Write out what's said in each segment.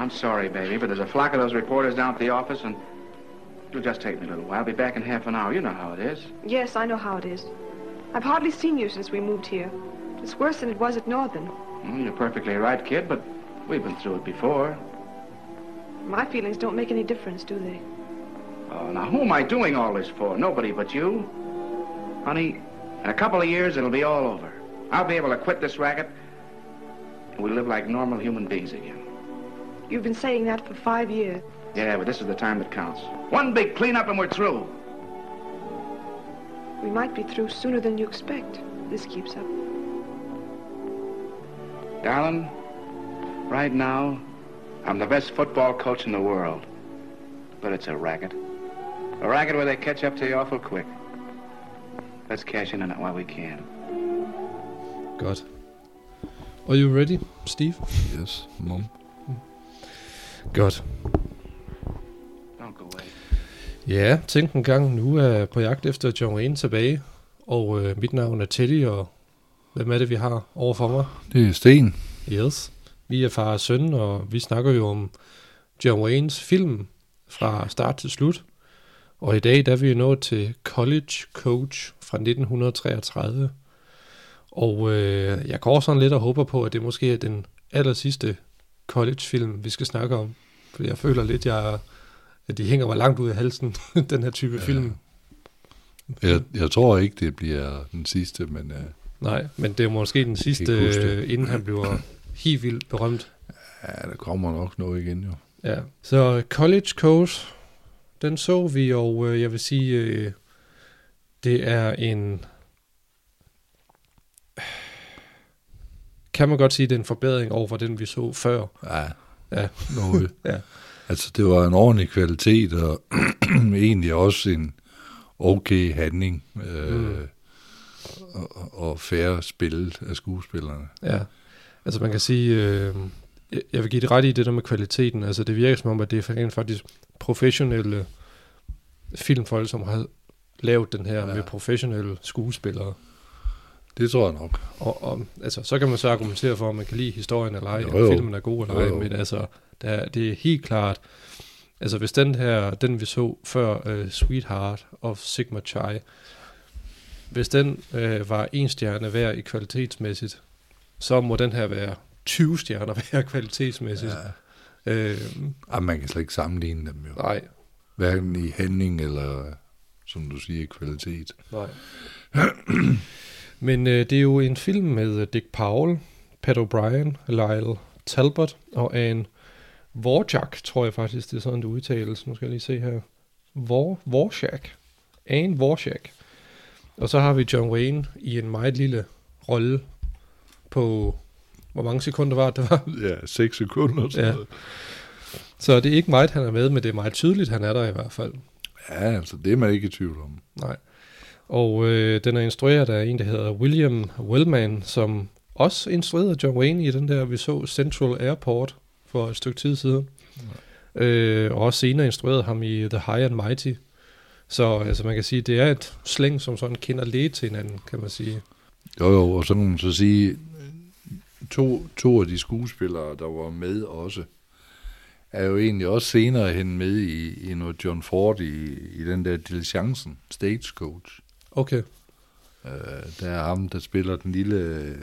I'm sorry, baby, but there's a flock of those reporters down at the office, and it'll just take me a little while. I'll be back in half an hour. You know how it is. Yes, I know how it is. I've hardly seen you since we moved here. It's worse than it was at Northern. Mm, you're perfectly right, kid, but we've been through it before. My feelings don't make any difference, do they? Oh, now, who am I doing all this for? Nobody but you. Honey, in a couple of years, it'll be all over. I'll be able to quit this racket, and we'll live like normal human beings again. You've been saying that for five years. Yeah, but this is the time that counts. One big cleanup and we're through. We might be through sooner than you expect. This keeps up. Darling, right now, I'm the best football coach in the world. But it's a racket. A racket where they catch up to you awful quick. Let's cash in on it while we can. Godt. Are you ready, Steve? Yes, mom. Godt. Ja, tænk en gang, nu er jeg på jagt efter John Wayne tilbage, og øh, mit navn er Teddy, og hvem er det, vi har over for mig? Det er Sten. Yes. Vi er far og søn, og vi snakker jo om John Waynes film fra start til slut. Og i dag der er vi nået til College Coach fra 1933. Og øh, jeg går sådan lidt og håber på, at det måske er den aller sidste college-film, vi skal snakke om. For jeg føler lidt, jeg, at de hænger mig langt ud af halsen, den her type ja. film. Jeg, jeg tror ikke, det bliver den sidste, men uh, Nej, men det er måske den sidste, øh, inden han bliver helt vildt berømt. ja, der kommer nok noget igen jo. Ja. Så College Coach, den så vi, og øh, jeg vil sige, øh, det er en... Kan man godt sige, det er en forbedring over for den, vi så før. Ja, Ja. noget. Ja. Altså, det var en ordentlig kvalitet, og egentlig også en okay handling, øh, Mm. og, og færre spillet af skuespillerne. Ja, altså man kan sige, øh, jeg- vil give det ret i det der med kvaliteten. Altså det virker som om, at det er faktisk professionelle filmfolk, som har lavet den her. Ja. med professionelle skuespillere. Det tror jeg nok. Og, og altså, så kan man så argumentere for, om man kan lide historien eller ej, Jo, filmen er god eller ej, men altså, der, er- det er helt klart, altså hvis den her, den vi så før, uh, Sweetheart of Sigma Chi, hvis den uh, var en stjerne hver i kvalitetsmæssigt, så må den her være 20 stjerner hver kvalitetsmæssigt. Ja. Øh, Ej, man kan slet ikke sammenligne dem jo. nej, Hverken i handling eller, som du siger, kvalitet. nej. Men øh, det er jo en film med øh, Dick Powell, Pat O'Brien, Lyle Talbot og Anne Vorjak, tror jeg faktisk, det er sådan, det udtales. Nu skal jeg lige se her. Vor, Vorjak. Anne Vorjak. Og så har vi John Wayne i en meget lille rolle på... Hvor mange sekunder var det, det var? Ja, 6 sekunder. Sådan Ja. noget. Så det er ikke meget, han er med, men det er meget tydeligt, han er der i hvert fald. ja, altså det er man ikke i tvivl om. Nej. Og øh, den er instrueret af en, der hedder William Wellman, som også instruerede John Wayne i den der, vi så Central Airport for et stykke tid siden. Ja. Øh, og også senere instruerede ham i The High and Mighty. Så altså, man kan sige, det er et slæng, som sådan kender læge til hinanden, kan man sige. Jo, jo, og så kan man så sige, to, to af de skuespillere, der var med også, er jo egentlig også senere hen med i, i noget John Ford i, i den der Diligencen, Stagecoach. Okay, Uh, der er ham, der spiller den lille øh,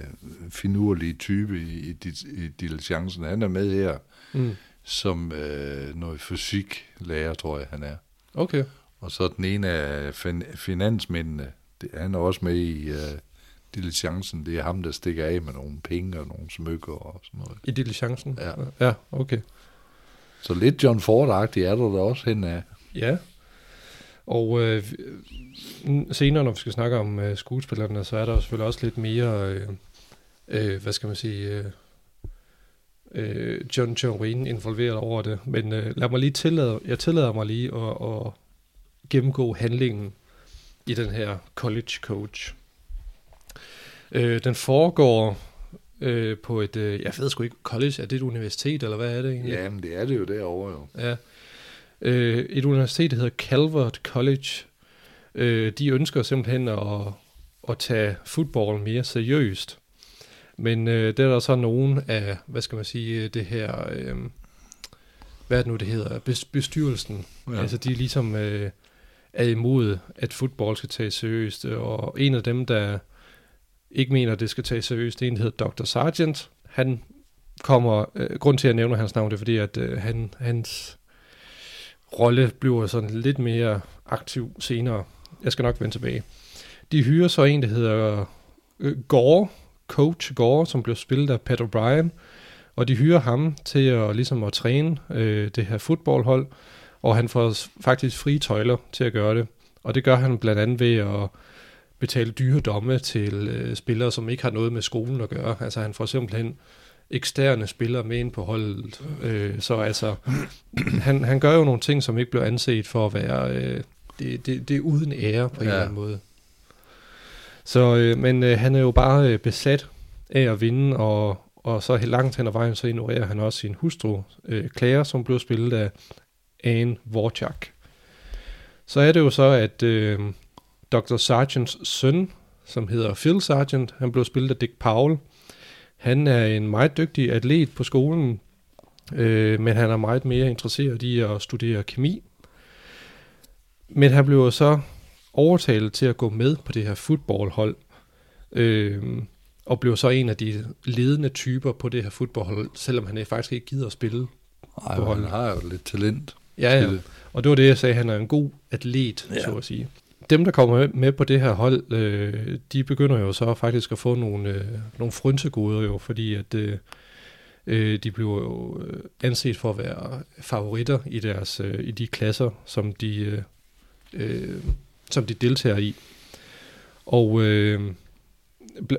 finurlige type i, i, i Diligencen. Han er med her mm. som øh, noget fysiklærer, tror jeg, han er. okay. Og så den ene af fin- finansmændene, det, han er også med i øh, diligencen. Det er ham, der stikker af med nogle penge og nogle smykker og sådan noget. I diligencen? Ja. Ja, okay. Så lidt John Ford-agtigt er der da også hen af. Ja. Og øh, n- senere, når vi skal snakke om øh, skuespillerne, så er der jo selvfølgelig også lidt mere, øh, øh, hvad skal man sige, øh, øh, John John Wayne involveret over det. Men øh, lad mig lige tillade, jeg tillader mig lige at, at gennemgå handlingen i den her college coach. Øh, den foregår øh, på et, øh, jeg ved sgu ikke, college, er det et universitet, eller hvad er det egentlig? Ja, men det er det jo derovre jo. Ja. Øh, et universitet, der hedder Calvert College, øh, de ønsker simpelthen at, at tage fodbold mere seriøst. Men øh, det er der så nogen af, hvad skal man sige, det her, øh, hvad er det nu det hedder, bes- bestyrelsen. Ja. Ja. Altså de ligesom øh, er imod, at fodbold skal tages seriøst, og en af dem, der ikke mener, at det skal tages seriøst, det er en, der hedder Dr. Sargent. Han kommer, øh, grund til at jeg nævner hans navn, det er fordi, at øh, han, hans rolle bliver sådan lidt mere aktiv senere. Jeg skal nok vende tilbage. De hyrer så en, der hedder øh, Gore, Coach Gore, som blev spillet af Pat O'Brien, og de hyrer ham til at, ligesom at træne øh, det her fodboldhold, og han får faktisk frie tøjler til at gøre det. Og det gør han blandt andet ved at betale dyre domme til øh, spillere, som ikke har noget med skolen at gøre. Altså han får simpelthen eksterne spillere med ind på holdet. Øh, så altså, han, han gør jo nogle ting, som ikke bliver anset for at være, øh, det, det, det er uden ære på en Ja. eller anden måde. Så, øh, men øh, han er jo bare øh, besat af at vinde, og, og så helt langt hen ad vejen, så ignorerer han også sin hustru, øh, Claire, som blev spillet af Anne Vorchak. Så er det jo så, at øh, Dr. Sargents søn, som hedder Phil Sargent, han blev spillet af Dick Powell. Han er en meget dygtig atlet på skolen, øh, men han er meget mere interesseret i at studere kemi. Men han blev så overtalt til at gå med på det her fodboldhold, øh, og blev så en af de ledende typer på det her fodboldhold, selvom han faktisk ikke gider at spille. Ej, på han har jo lidt talent. Ja, ja. Og det var det, jeg sagde, han er en god atlet, ja. så at sige. Dem, der kommer med- på det her hold, øh, de begynder jo så faktisk at få nogle, øh, nogle frynsegoder jo, fordi at øh, øh de bliver jo øh, anset for at være favoritter i deres øh, i de klasser, som de, øh, øh, som de deltager i. Og, øh,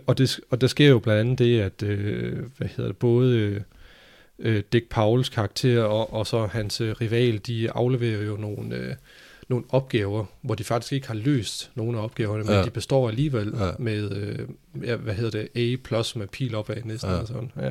og, det, og der sker jo blandt andet det, at øh, hvad hedder det, både øh, øh, Dick Pauls karakter og, og så hans øh, rival, de afleverer jo nogle, øh, nogle opgaver, hvor de faktisk ikke har løst nogle af opgaverne, men Ja. de består alligevel Ja. med, øh, hvad hedder det, A plus med pil opad næsten. Ja. Og sådan, ja.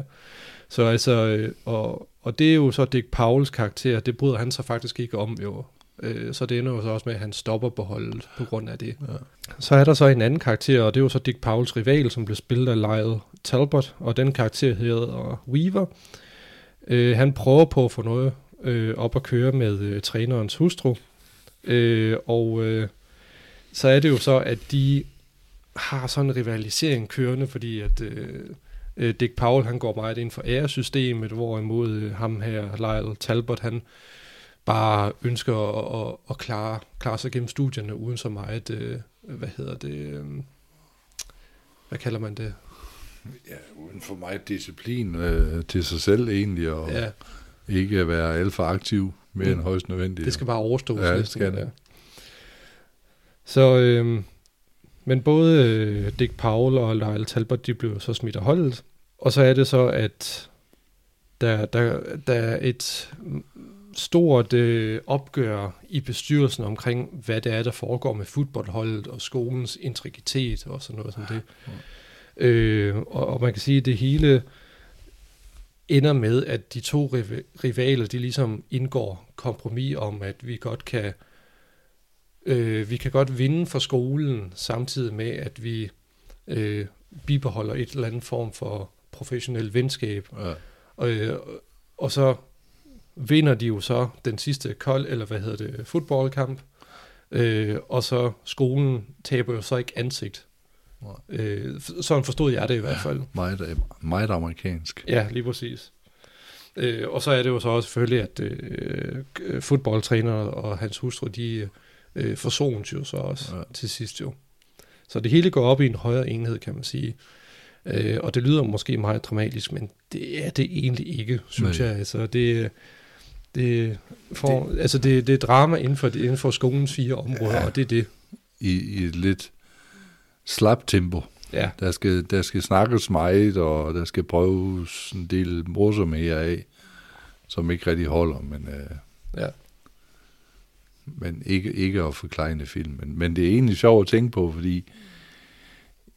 Så altså, øh, og, og det er jo så Dick Pauls karakter, det bryder han sig faktisk ikke om jo. Øh, Så det ender jo så også med, at han stopper på holdet på grund af det. Ja. Så er der så en anden karakter, og det er jo så Dick Pauls rival, som blev spillet af Lyle Talbot, og den karakter hedder Weaver. Øh, han prøver på at få noget øh, op at køre med øh, trænerens hustru, øh, og øh, så er det jo så, at de har sådan en rivalisering kørende, fordi at øh, øh, Dick Powell, han går meget ind for æresystemet, hvorimod øh, ham her, Lyle Talbot, han bare ønsker at, at, at klare, klare sig gennem studierne uden så meget, øh, hvad hedder det, øh, hvad kalder man det? Ja, uden for meget disciplin øh, til sig selv egentlig, og ja. Ja, ikke at være alt for aktiv mere end højst nødvendigt. det skal bare overstås. Ja, det skal det. ja. Så, øh, men både øh, Dick Powell og Lyle Talbot, de blev så smidt af holdet. Og så er det så, at der, der, der er et stort øh, opgør i bestyrelsen omkring, hvad det er, der foregår med fodboldholdet og skolens integritet og sådan noget som det. Øh, og, og man kan sige, at det hele ender med, at de to riv- rivaler, de ligesom indgår kompromis om, at vi godt kan øh, vi kan godt vinde for skolen, samtidig med, at vi øh, bibeholder et eller andet form for professionel venskab. Ja. Og, øh, og så vinder de jo så den sidste kold, eller hvad hedder det, fodboldkamp, øh, og så skolen taber jo så ikke ansigt. Nej. Øh, sådan forstod jeg det i hvert fald. Meget, meget amerikansk. Ja, lige præcis. Øh, og så er det jo så også selvfølgelig, at øh, fodboldtræneren og hans hustru, de øh, forsones jo så også Ja. til sidst jo. Så det hele går op i en højere enhed, kan man sige. Øh, og det lyder måske meget dramatisk, men det er det egentlig ikke, synes Nej. jeg. Altså, det, det, for, det, altså det, det er drama inden for, inden for skolens fire områder, ja. og det er det. I, i et lidt slap tempo. Ja, Der skal, der skal snakkes meget, og der skal prøves en del morsomheder af, som ikke rigtig holder, men, øh, ja. men ikke, ikke at forklejne filmen. Men det er egentlig sjovt at tænke på, fordi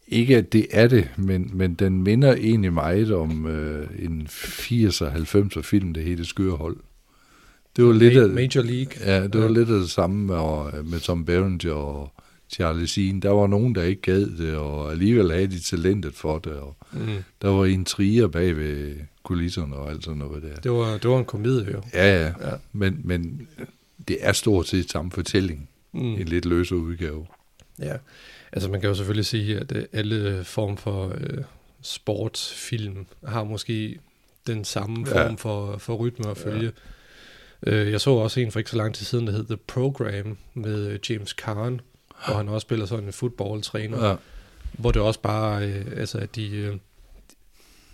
ikke at det er det, men, men den minder egentlig meget om øh, en 80'er, 90'er film, det hele Skørehold. Det var lidt af, Major League. ja, det var Ja. lidt af det samme med, med Tom Berenger og Charlie Sheen. Der var nogen, der ikke gad det, og alligevel havde de talentet for det, og Mm. der var en trier bag ved kulisserne og alt sådan noget der. Det, var, det var en komedie, jo. Ja, ja, Ja. men, men det er stort set samme fortælling. Mm. En lidt løsere udgave. Ja, altså man kan jo selvfølgelig sige, at øh, alle form for øh, sportsfilm har måske den samme Ja. form for, for rytme at følge. Øh, jeg så også en for ikke så lang tid siden, der hed The Program med øh, James Caan, hvor han også spiller sådan en fodboldtræner, Ja, hvor det også bare, øh, altså at de, øh,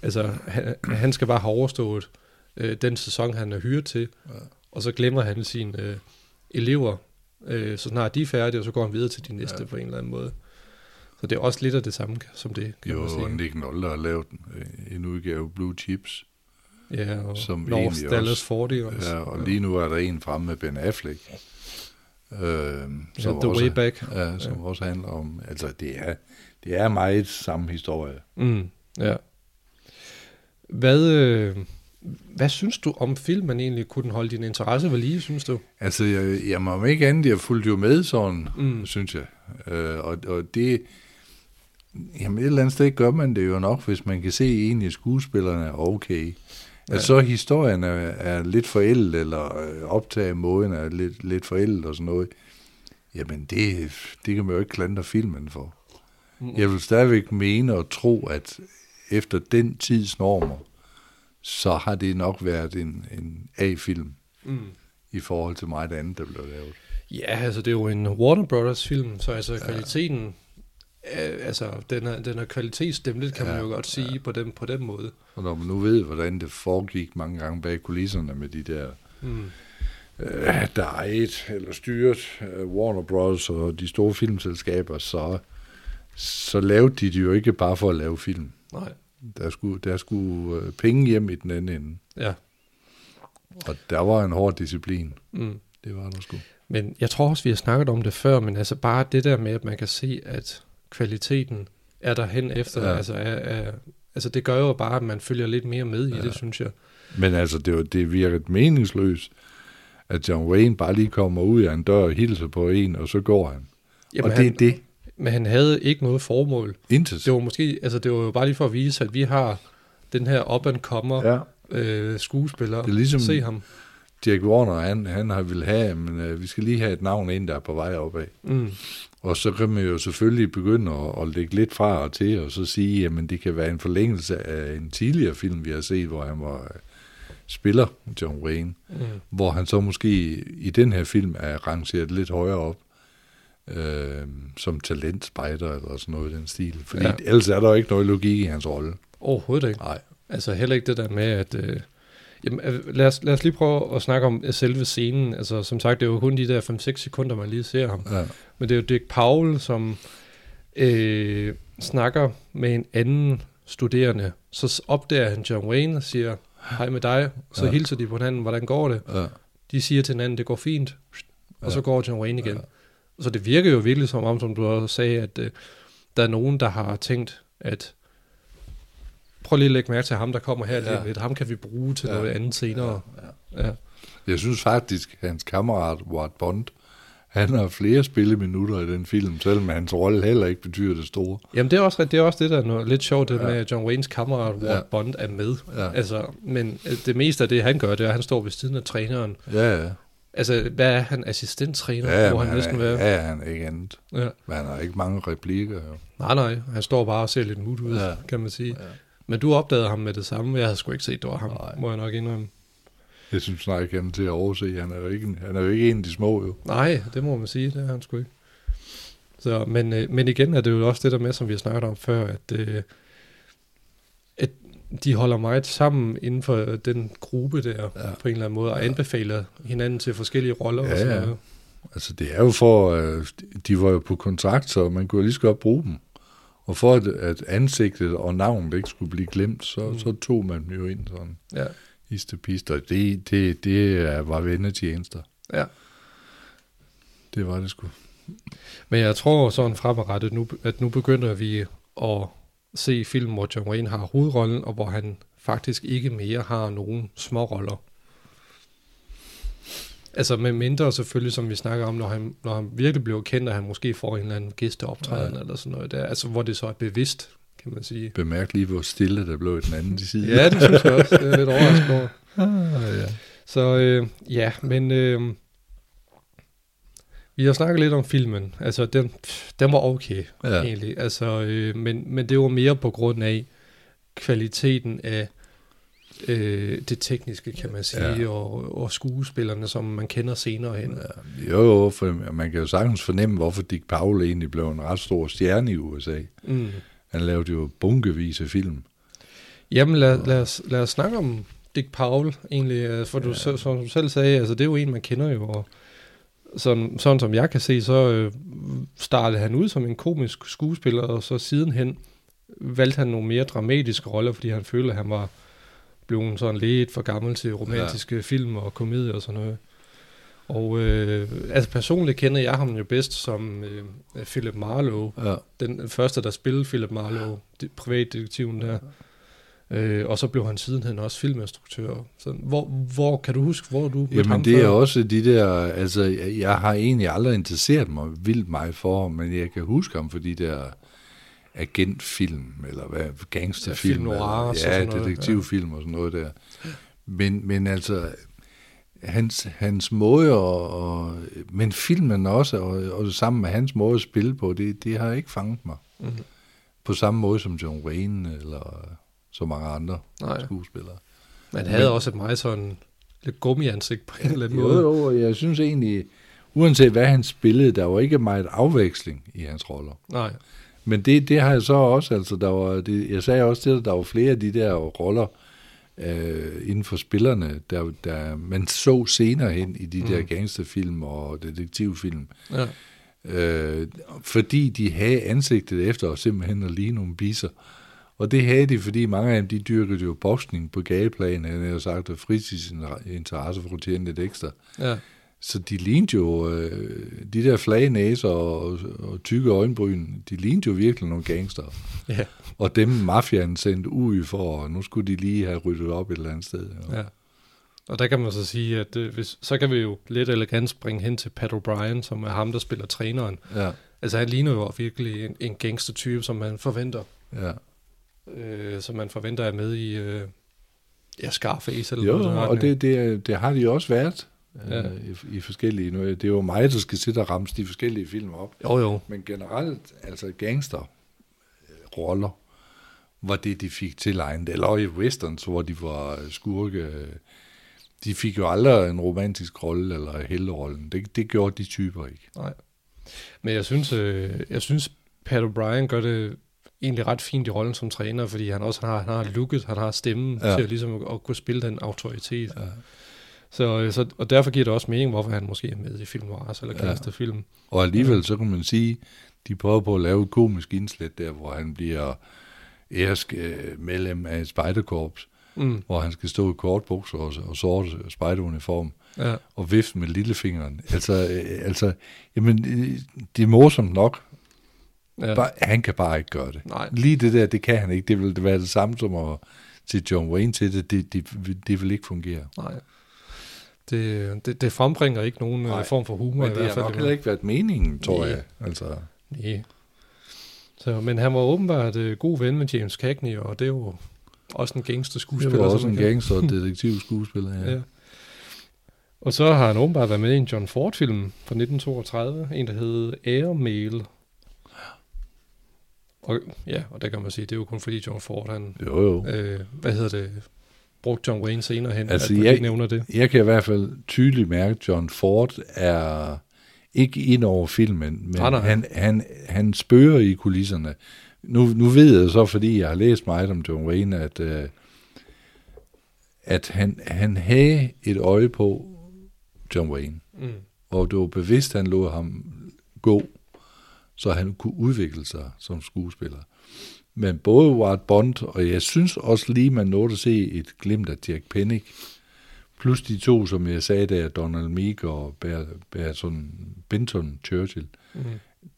altså han, han skal bare have overstået øh, den sæson, han er hyret til, Ja. og så glemmer han sine øh, elever, øh, så snart de er færdige, og så går han videre til de næste Ja. på en eller anden måde. Så det er også lidt af det samme som det, kan man jo, sige. Nick Nolte har lavet en, en udgave Blue Chips. Ja, og som North Dallas også- 40 også. Ja, og lige nu er der en fremme med Ben Affleck. Øh, ja, som The også, Way Back. Ja, som også handler om, altså det er, det er meget samme historie. Mm, ja. Hvad, øh, hvad synes du om filmen egentlig? Kunne den holde din interesse ved lige, synes du? Altså, jeg, jeg må ikke andet, jeg fulgte jo med sådan, Mm. synes jeg. Øh, og, og det, jamen et eller andet sted gør man det jo nok, hvis man kan se egentlig, skuespillerne er okay. Ja. At så historien er, er lidt forældet, eller øh, optage måden er lidt, lidt forældet og sådan noget. Jamen, det, det kan man jo ikke klandre filmen for. Mm. Jeg vil stadigvæk mene og tro, at efter den tids normer, så har det nok været en, en A-film Mm. i forhold til meget andet, der blev lavet. Ja, altså det er jo en Warner Brothers film, så altså kvaliteten, øh, altså den er, den er kvalitetsstemplet, kan ja, man jo godt sige ja. på, den, på den måde. Og når man nu ved, hvordan det foregik mange gange bag kulisserne med de der, Mm. øh, der er et eller styret øh, Warner Bros. og de store filmselskaber, så, så lavede de det jo ikke bare for at lave film. Nej, Der skulle, der skulle øh, penge hjem i den anden ende. ja. Og der var en hård disciplin. Mm. Det var der sgu. Men jeg tror også, vi har snakket om det før, men altså bare det der med, at man kan se, at kvaliteten er der hen efter, ja. Altså, er, er, altså det gør jo bare, at man følger lidt mere med i Ja. det, synes jeg. Men altså, det, var, det virkede meningsløst, at John Wayne bare lige kommer ud af en dør og hilser på en, og så går han. Jamen, og det er han, det. Men han havde ikke noget formål. Intet. Det var måske, altså det var jo bare lige for at vise, at vi har den her up and comer Ja. øh, skuespiller. Det er ligesom- Se ham. Jack Warner, han, han har vil have, men øh, vi skal lige have et navn ind, der er på vej opad. Mm. Og så kan man jo selvfølgelig begynde at, at lægge lidt fra og til, og så sige, jamen det kan være en forlængelse af en tidligere film, vi har set, hvor han var øh, spiller, John Wayne, Mm. hvor han så måske i den her film er rangeret lidt højere op, øh, som talentspejder eller sådan noget i den stil. Fordi ja. ellers er der jo ikke noget logik i hans rolle. Overhovedet ikke. Nej. Altså heller ikke det der med, at... Øh, jamen, øh, lad, os, lad os lige prøve at snakke om øh, selve scenen. Altså som sagt, det er jo kun de der 5-6 sekunder, man lige ser ham. Ja. Men det er jo Dick Powell, som øh, snakker med en anden studerende. Så opdager han John Wayne og siger, hej med dig. Så. Ja. hilser de på hinanden, hvordan går det? Ja. De siger til hinanden, det går fint. Og Ja. så går John Wayne igen. Ja. Så det virker jo virkelig som om, som du også sagde, at øh, der er nogen, der har tænkt, at prøv lige at lægge mærke til ham, der kommer her Ja. lidt. Ham kan vi bruge til Ja. noget andet senere. Ja. Ja. Jeg synes faktisk, at hans kammerat Ward Bond, han har flere spilleminutter i den film, selvom hans rolle heller ikke betyder det store. Jamen det er også, det er også det, der er noget lidt sjovt, det Ja. med, at John Waynes kammerat Ward Ja. Bond er med. Ja. Altså, men øh, det meste af det, han gør, det er, at han står ved siden af træneren. Ja, ja. Altså, hvad er han? Assistenttræner? Ja, hvor men han næsten være? ja, han er ikke andet. Ja. Men han har ikke mange replikker. Jo. Nej, nej. Han står bare og ser lidt mut ud, Ja. kan man sige. Ja. Men du opdagede ham med det samme. Jeg havde sgu ikke set, det var ham, Nej. må jeg nok indrømme. Jeg synes snart ikke, han er til at overse. Han er jo ikke, han er jo ikke en af de små, jo. Nej, det må man sige, det er han sgu ikke. Så, men, øh, men igen er det jo også det der med, som vi har snakket om før, at, øh, at de holder meget sammen inden for den gruppe der, ja. Ja. på en eller anden måde, og anbefaler hinanden til forskellige roller og Ja, sådan ja. noget. Altså, det er jo for, øh, de var jo på kontrakt, så man kunne lige så godt bruge dem. Og for at, at ansigtet og navnet ikke skulle blive glemt, så, Mm. så tog man dem jo ind sådan Ja, histe pister. Det, det, det var vennetjenester. ja. Det var det sgu. Men jeg tror sådan fremadrettet, nu, at nu begynder vi at se film, hvor John Wayne har hovedrollen, og hvor han faktisk ikke mere har nogen små roller. Altså med mindre selvfølgelig, som vi snakker om, når han, når han virkelig bliver kendt, at han måske får en eller anden gæsteoptræden ja. eller sådan noget der. Altså hvor det så er bevidst, kan man sige. Bemærk lige, hvor stille der blev i den anden side. Ja, det synes jeg også. Det er lidt overraskende over. Ah, ja. Så øh, ja, men øh, vi har snakket lidt om filmen. Altså, den, den var okay, ja. egentlig. Altså, øh, men, men det var mere på grund af kvaliteten af øh, det tekniske, kan man sige, Ja. og, og skuespillerne, som man kender senere hen. Ja. Jo, jo, for man kan jo sagtens fornemme, hvorfor Dick Powell egentlig blev en ret stor stjerne i USA. Mm. Han lavede jo bunkevis af film. Jamen, lad, lad, os, lad os snakke om Dick Powell, egentlig. øh, For du, ja. som du selv sagde, altså, det er jo en, man kender jo, og sådan, sådan som jeg kan se, så øh, startede han ud som en komisk skuespiller, og så sidenhen valgte han nogle mere dramatiske roller, fordi han følte, at han var blevet sådan lidt for gammel til romantiske ja. film og komedier og sådan noget. Og øh, altså personligt kender jeg ham jo bedst som øh, Philip Marlowe, Ja. den første, der spillede Philip Marlowe, det, privatdetektiven der. Øh, og så blev han sidenhen også filminstruktør. Så hvor, hvor kan du huske, hvor du mødte Jamen det er før? også de der, altså jeg jeg har egentlig aldrig interesseret mig vildt meget for ham, men jeg kan huske ham for de der agentfilm, eller hvad, gangsterfilm, Ja, film noir og eller, ja, noget, detektivfilm film og sådan noget der. Men, men altså, hans, hans måde, og, og, men filmen også, og, og sammen med hans måde at spille på, det, det har ikke fanget mig. Mhm. På samme måde som John Wayne, eller så mange andre Nej. skuespillere. Man havde også et meget sådan lidt gummiansigt på en eller anden Jo, måde. jo, og jeg synes egentlig, uanset hvad han spillede, der var ikke meget afveksling i hans roller. Nej, Men det, det har jeg så også, altså der var, det, jeg sagde også til dig, der var flere af de der roller øh, inden for spillerne, der, der man så senere hen i de mm. der gangsterfilm og detektivfilm, ja. øh, fordi de havde ansigtet efter os simpelthen at ligne nogle biser. Og det havde de, fordi mange af dem, de dyrkede jo boksning på gadeplan, har sagt, og fritidsinteresse for at tjene lidt ekstra. ja. Så de lignede jo, øh, de der flage næser og, og tykke øjenbryn, de lignede jo virkelig nogle gangster. ja. Og dem mafiaen sendte ud for, og nu skulle de lige have ryddet op et eller andet sted. Ja. Og der kan man så sige, at øh, hvis, så kan vi jo lidt elegant springe hen til Pat O'Brien, som er ham, der spiller træneren. Ja, Altså han ligner jo virkelig en, en gangstertype, som man forventer. ja. Øh, som man forventer er med i øh, ja, Scarface eller Jo, noget. den og det, det, det har de også været Ja. ja. øh, i, i forskellige. Nu, det er jo mig, der skal sidde og ramse de forskellige film op. Jo, jo. Men generelt, altså gangster-roller, var det, de fik tilegnet. Eller i westerns, hvor de var skurke. De fik jo aldrig en romantisk rolle eller helterollen. Det, det gjorde de typer ikke. Nej. Men jeg synes, øh, jeg synes Pat O'Brien gør det egentlig ret fint i rollen som træner, fordi han også har, han har looket, han har stemmen ja. til at, ligesom, at, at kunne spille den autoritet. Ja. Så, øh, så, og derfor giver det også mening, hvorfor han måske er med i film Noirs eller Ja. gangsterfilm. Og alligevel, så kan man sige, de prøver på at lave et komisk indslæt der, hvor han bliver ærsk øh, medlem af et spejderkorps, Mm. hvor han skal stå i kortbukser og, og sorte spejderuniform. Ja. og vifte med lillefingeren. Altså, øh, altså jamen, øh, det er morsomt nok. Ja. Bare, han kan bare ikke gøre det. Nej. Lige det der, det kan han ikke. Det vil være det samme som at til John Wayne til det. Det, det, det vil ikke fungere. Nej. Det, det, det frembringer ikke nogen Nej. Nej. form for humor Men i det hvert har fald. nok heller ikke været meningen, tror Nej. jeg. Altså, Nej. Så, men han var åbenbart øh, god ven med James Cagney, og det er jo også en gangster det skuespiller. var som også en gangster detektiv skuespiller. Ja. Ja. ja. Og så har han åbenbart været med i en John Ford-film fra 1932, en der hed Airmail. Og, ja, og der kan man sige, det er jo kun fordi John Ford, han, Jo, jo. øh, hvad hedder det, brugte John Wayne senere hen, Altså, at man jeg- ikke nævner det. Jeg kan i hvert fald tydeligt mærke, at John Ford er ikke ind over filmen, men Nej, nej. Han, han, han spørger i kulisserne. Nu, nu ved jeg så, fordi jeg har læst meget om John Wayne, at, øh, at han, han havde et øje på John Wayne, Mm. og det var bevidst, han lod ham gå, så han kunne udvikle sig som skuespiller. Men både Ward Bond, og jeg synes også lige, man nåede at se et glimt af Jack Pennick, plus de to, som jeg sagde der, Donald Meek og Ber- Berton Benton Churchill, Mm.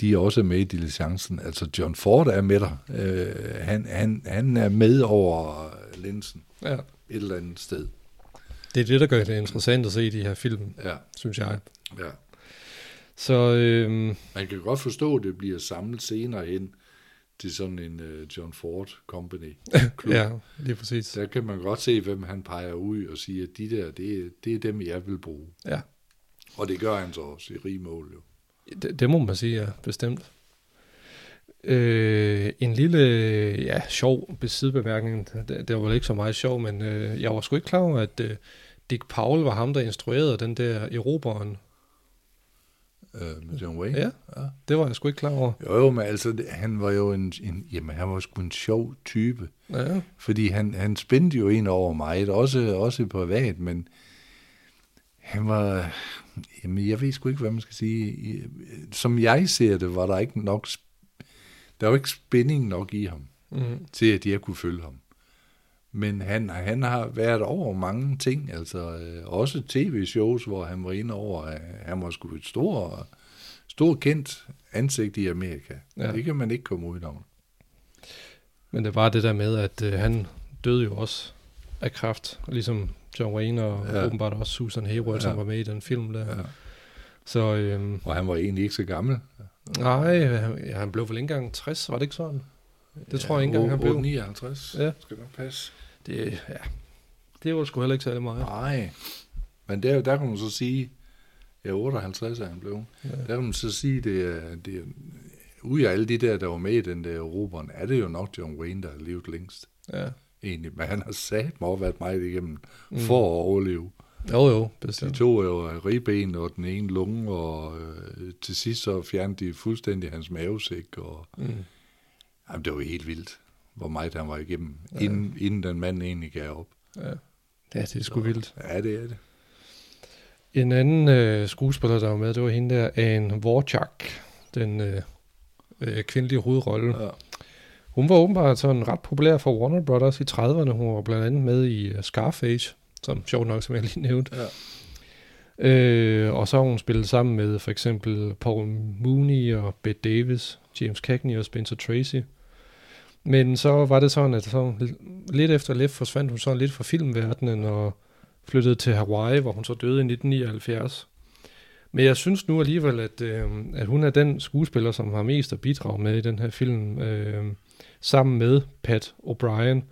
de er også med i diligencen. Altså John Ford er med der. Øh, han, han, han er med over linsen Ja. et eller andet sted. Det er det, der gør det interessant at se de her film, Ja, synes jeg. ja. Så øhm, Man kan godt forstå, at det bliver samlet senere hen til sådan en uh, John Ford Company klub. ja, lige præcis. Der kan man godt se, hvem han peger ud og siger, at de der, det, er- det er dem, jeg vil bruge. Ja, Og det gør han så også i rig mål jo. det, det må man sige, ja, bestemt. Øh, en lille, ja, sjov besidebemærkning. Det, det var vel ikke så meget sjov, men øh, jeg var sgu ikke klar over, at øh, Dick Powell var ham, der instruerede den der eroberen. Øh, med John Wayne. Ja. ja. Det var jeg sgu ikke klar over. Jo, jo, men altså, det- han var jo en, en, jamen, han var sgu en sjov type. Ja, Fordi han, han spændte jo ind over mig, også, også privat, men han var, jamen jeg ved sgu ikke, hvad man skal sige. Som jeg ser det, var der ikke nok, der var ikke spænding nok i ham, mm, til at jeg kunne følge ham. Men han, han har været over mange ting, altså øh, også tv-shows, hvor han var inde over, øh, han var sgu et stort, stort kendt ansigt i Amerika. Ja. Det kan man ikke komme ud om. men det var det der med, at øh, han døde jo også af kræft, ligesom John Wayne og ja. Åbenbart også Susan Hayward, ja. som var med i den film der. Ja. Så øhm, Og han var egentlig ikke så gammel. nej, han- ja, han blev vel ikke engang 60, var det ikke sådan? Det tror jeg ikke engang, han blev. 59. Ja. Skal nok passe. Det, ja, det var sgu heller ikke særlig meget. Nej. Men der, der kan man så sige, ja, 58 er han blev. Ja. Der kan man så sige, det er, det er, ud af alle de der, der var med i den der Roberen, er det jo nok John Wayne, der har levet længst. Ja. Egentlig. Men han har sat mig været meget igennem Mm. for at overleve. Jo, jo, De bestemt. to er jo ribben og den ene lunge, og øh, til sidst så fjernede de fuldstændig hans mavesæk. Og, Mm. Jamen, det var helt vildt, hvor meget han var igennem, Ja. inden, inden den mand egentlig gav op. Ja. ja, det er sgu vildt. Ja, det er det. En anden øh, skuespiller, der var med, det var hende der, Anne Vorchak, den øh, øh, kvindelige hovedrolle. Ja. Hun var åbenbart sådan ret populær for Warner Brothers i 30'erne. Hun var blandt andet med i uh, Scarface, som sjovt nok, som jeg lige nævnte. Ja. Øh, og så har hun spillet sammen med for eksempel Paul Mooney og Bette Davis, James Cagney og Spencer Tracy. Men så var det sådan, at så lidt efter lidt forsvandt hun sådan lidt fra filmverdenen og flyttede til Hawaii, hvor hun så døde i 1979. Men jeg synes nu alligevel, at, øh, at hun er den skuespiller, som har mest at bidrage med i den her film, øh, sammen med Pat O'Brien,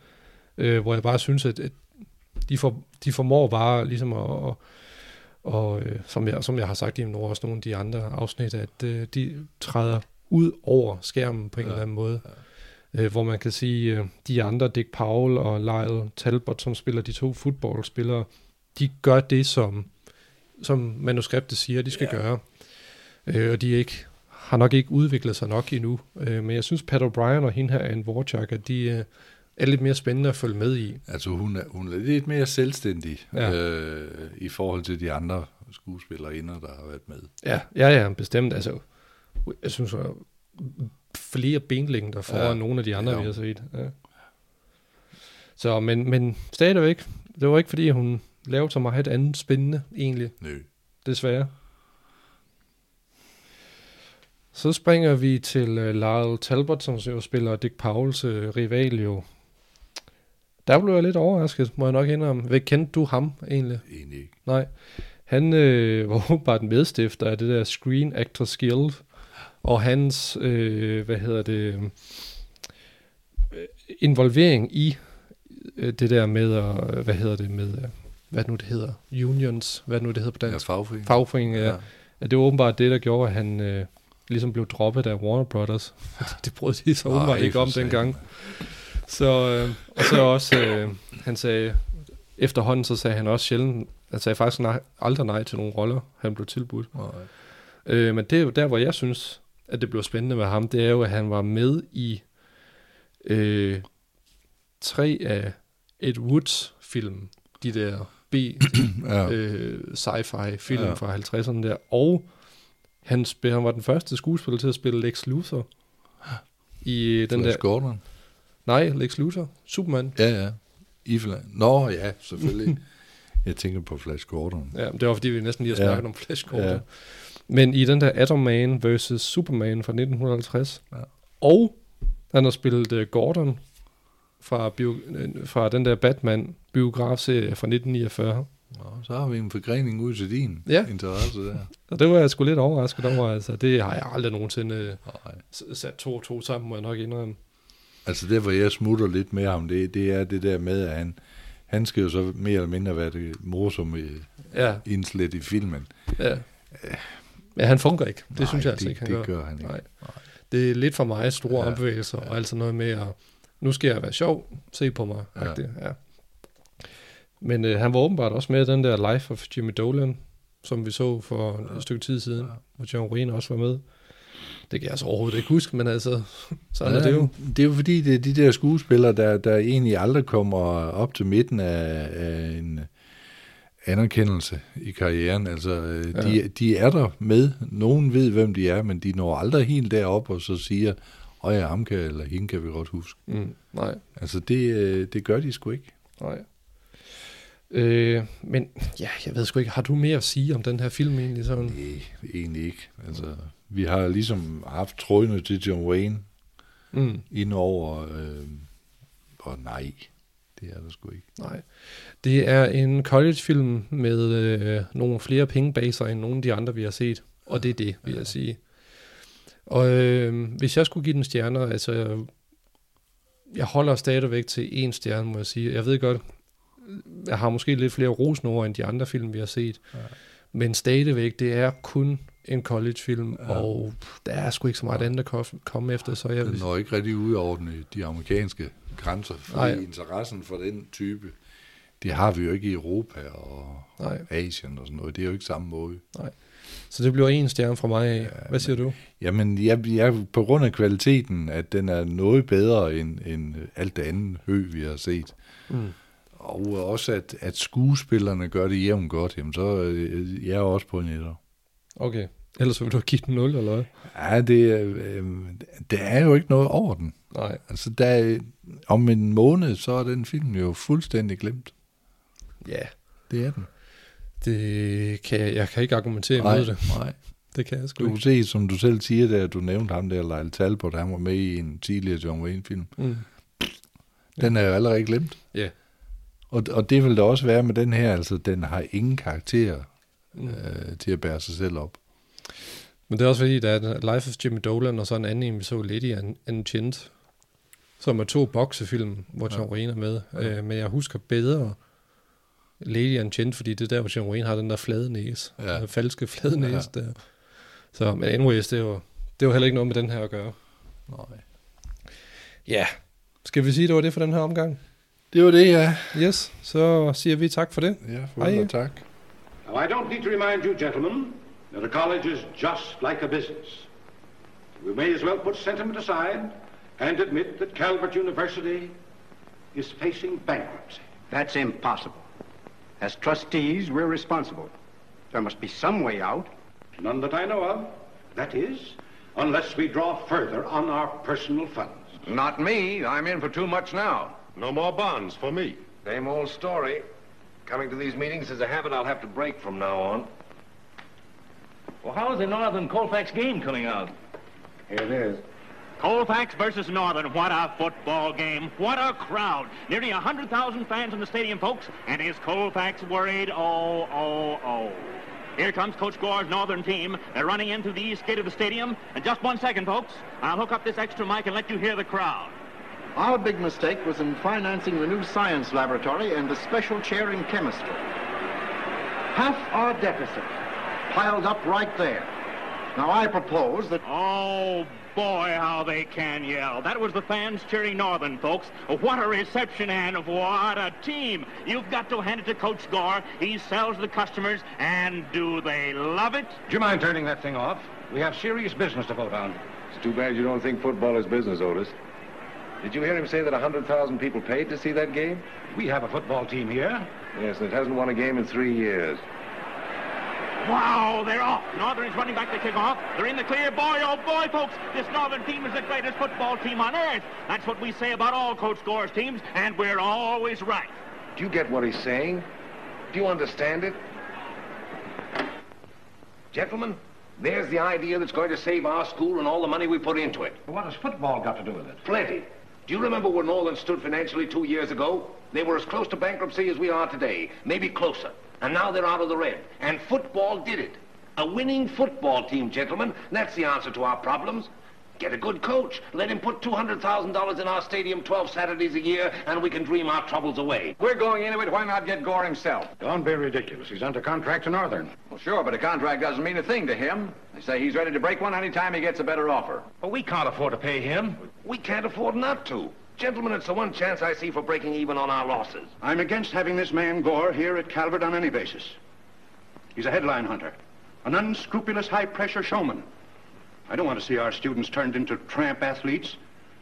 øh, hvor jeg bare synes, at, at de, for, de formår bare ligesom at, og øh, som, jeg, som jeg har sagt i nogle, også nogle af de andre afsnit, at øh, de træder ud over skærmen på en ja, eller anden måde. Ja. Øh, hvor man kan sige, øh, de andre, Dick Powell og Lyle Talbot, som spiller de to fodboldspillere, de gør det, som, som manuskriptet siger, de skal ja. gøre. Øh, og de er ikke, har nok ikke udviklet sig nok endnu. Øh, men jeg synes, Pat O'Brien og hende her, Anne Vorchak, at de øh, er lidt mere spændende at følge med i. Altså hun er, hun er lidt mere selvstændig Ja. øh, i forhold til de andre skuespillere inder, der har været med. Ja, ja, ja, bestemt. Altså, jeg synes, flere benlængder foran ja. Nogle af de andre, Ja. vi har set. Ja. Så, men, men stadigvæk, det var ikke fordi, hun lavede så meget andet spændende, egentlig, Nø. desværre. Så springer vi til uh, Lyle Talbot, som jo spiller Dick Powells uh, rival jo. Der blev jeg lidt overrasket, må jeg nok indrømme. Hvad kendte du ham egentlig? Egentlig ikke. Nej. Han øh, var åbenbart medstifter af det der Screen Actors Guild, og hans, øh, hvad hedder det, øh, involvering i øh, det der med, at, hvad hedder det med, øh, hvad nu det hedder, unions, hvad nu det hedder på Ja, dansk, fagforening. fagforening, ja. At det var åbenbart det, der gjorde, at han øh, ligesom blev droppet af Warner Brothers, fordi det brød de så åbenbart Ej, ikke om dengang. Så, øh, og så også, øh, han sagde, efterhånden så sagde han også sjældent, han sagde faktisk nej, aldrig nej til nogle roller, han blev tilbudt. Nej. Øh, men det er jo der, hvor jeg synes, at det blev spændende med ham, det er jo, at han var med i øh, tre af Ed Woods film, de der B Ja. øh, sci-fi film Ja. ja. fra 50'erne der, og han, spil, han var den første skuespiller til at spille Lex Luthor i den Flash der, Gordon. nej, Lex Luthor, Superman. Ja, ja. Ifla. Nå, ja, selvfølgelig. Jeg tænker på Flash Gordon. Ja, det var fordi, vi næsten lige har Ja. snakket om Flash Gordon. Ja. Men i den der Atom Man vs. Superman fra 1950. Ja. Og han har spillet uh, Gordon fra, bio, øh, fra den der Batman biografserie fra 1949. så har vi en forgrening ud til din Ja. interesse der. Og det var jeg sgu lidt overrasket over. Altså, det har jeg aldrig nogensinde øh, Nej. sat to og to sammen, må jeg nok indrømme. Altså der, hvor jeg smutter lidt med ham, det, det er det der med, at han, han skal jo så mere eller mindre være det morsomme Ja, indslæt i filmen. ja. Ja, han fungerer ikke. Det Nej, synes jeg altså det, ikke, han det gør. gør han ikke. Nej. Det er lidt for mig store Ja, ombevægelser, og altså noget med at, nu skal jeg være sjov, se på mig. Ja. Ja. Ja. Men øh, han var åbenbart også med i den der Life of Jimmy Dolan, som vi så for et stykke tid siden, Ja. hvor John Wayne også var med. Det kan jeg altså overhovedet ikke huske, men altså, sådan er det jo. Det er jo fordi, det er de der skuespillere, der, der egentlig aldrig kommer op til midten af, af en anerkendelse i karrieren. Altså, øh, Ja. de, de er der med. Nogen ved, hvem de er, men de når aldrig helt derop og så siger, åh ja, ham kan, eller hende kan vi godt huske. Mm, nej, Altså, det, øh, det gør de sgu ikke. nej. Øh, men ja, jeg ved sgu ikke, har du mere at sige om den her film egentlig sådan? Nej, egentlig ikke. Altså, vi har ligesom haft trådene til John Wayne Mm, ind over, øh, og nej, det er der sgu ikke. nej. Det er en collegefilm med øh, nogle flere penge bag sig, end nogle af de andre, vi har set. Og det er det, vil jeg sige. Og øh, hvis jeg skulle give den stjerner, altså, jeg holder stadigvæk til en stjerne, må jeg sige. Jeg ved godt, jeg har måske lidt flere rosenord end de andre film, vi har set. Ja. Men stadigvæk, det er kun en collegefilm, Ja. ja. og der er sgu ikke så meget andet at ko- komme efter, så jeg Den når ikke rigtig ud over den, de amerikanske grænser, fordi Nej. interessen for den type, det har vi jo ikke i Europa og Nej. Asien og sådan noget. Det er jo ikke samme måde. Så det bliver en stjerne fra mig af. Hvad siger du? Jamen, jeg, jeg, på grund af kvaliteten, at den er noget bedre end, end alt det andet hø, vi har set. Mm. Og også, at, at skuespillerne gør det jævnt godt, jamen så øh, jeg er også på en etter. Okay. Ellers vil du give den 0, eller hvad? Ja, det, øh, det er jo ikke noget over den. Nej. Altså, der, er- om en måned, så er den film jo fuldstændig glemt. Ja. Det er den. Det kan jeg, jeg kan ikke argumentere Nej, imod det. nej. Det kan jeg sgu Du kan se, som du selv siger, der, du nævnte ham der, Lyle Talbot, han var med i en tidligere John Wayne-film. Mm. Den er jo allerede glemt. Ja. Og, og det vil det også være med den her, altså den har ingen karakter Mm. øh, til at bære sig selv op. Men det er også fordi, der er Life of Jimmy Dolan, og så en anden en, vi så Lady and, Unchained, som er to boksefilm, hvor John Wayne er med. Ja. Øh, men jeg husker bedre Lady Unchained, fordi det er der, hvor John Wayne har den der flade næse. Ja. Den falske flade næse der. Så, men anyways, det var, det var heller ikke noget med den her at gøre. Nej. Ja. Skal vi sige, det var det for den her omgang? Det var det, ja. Yes, så siger vi tak for det. Ja, Hej. og tak. Now, I don't need to remind you, gentlemen, that a college is just like a business. We may as well put sentiment aside and admit that Calvert University is facing bankruptcy. That's impossible. As trustees, we're responsible. There must be some way out. None that I know of. That is, unless we draw further on our personal funds. Not me. I'm in for too much now. No more bonds for me. Same old story. Coming to these meetings is a habit I'll have to break from now on. Well, how's the Northern Colfax game coming out? Here it is. Colfax versus Northern. What a football game. What a crowd. Nearly 100,000 fans in the stadium, folks. And is Colfax worried? Oh, oh, oh. Here comes Coach Gore's Northern team. They're running into the east gate of the stadium. And just one second, folks. I'll hook up this extra mic and let you hear the crowd. Our big mistake was in financing the new science laboratory and the special chair in chemistry. Half our deficit piled up right there. Now I propose that Oh, boy, how they can yell. That was the fans cheering Northern, folks. What a reception and what a team. You've got to hand it to Coach Gore. He sells the customers, and do they love it? Do you mind turning that thing off? We have serious business to vote on. It's too bad you don't think football is business, Otis. Did you hear him say that 100,000 people paid to see that game? We have a football team here. Yes, and it hasn't won a game in three years. Wow, they're off. Northern's running back to kick off. They're in the clear. Boy, oh boy, folks, this Northern team is the greatest football team on earth. That's what we say about all Coach Gore's teams, and we're always right. Do you get what he's saying? Do you understand it? Gentlemen, there's the idea that's going to save our school and all the money we put into it. What has football got to do with it? Plenty. Do you remember where Norland stood financially two years ago? They were as close to bankruptcy as we are today, maybe closer. And now they're out of the red. And football did it. A winning football team, gentlemen. That's the answer to our problems. Get a good coach. Let him put $200,000 in our stadium 12 Saturdays a year, and we can dream our troubles away. We're going into it. Why not get Gore himself? Don't be ridiculous. He's under contract to Northern. Well, sure, but a contract doesn't mean a thing to him. They say he's ready to break one anytime he gets a better offer. But we can't afford to pay him. We can't afford not to. Gentlemen, it's the one chance I see for breaking even on our losses. I'm against having this man Gore here at Calvert on any basis. He's a headline hunter, an unscrupulous high-pressure showman. I don't want to see our students turned into tramp athletes,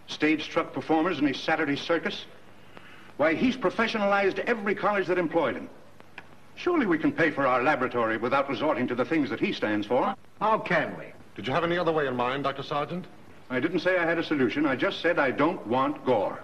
stage-struck performers in a Saturday circus. Why, he's professionalized every college that employed him. Surely we can pay for our laboratory without resorting to the things that he stands for. How can we? Did you have any other way in mind, Dr. Sargent? I didn't say I had a solution. I just said I don't want Gore.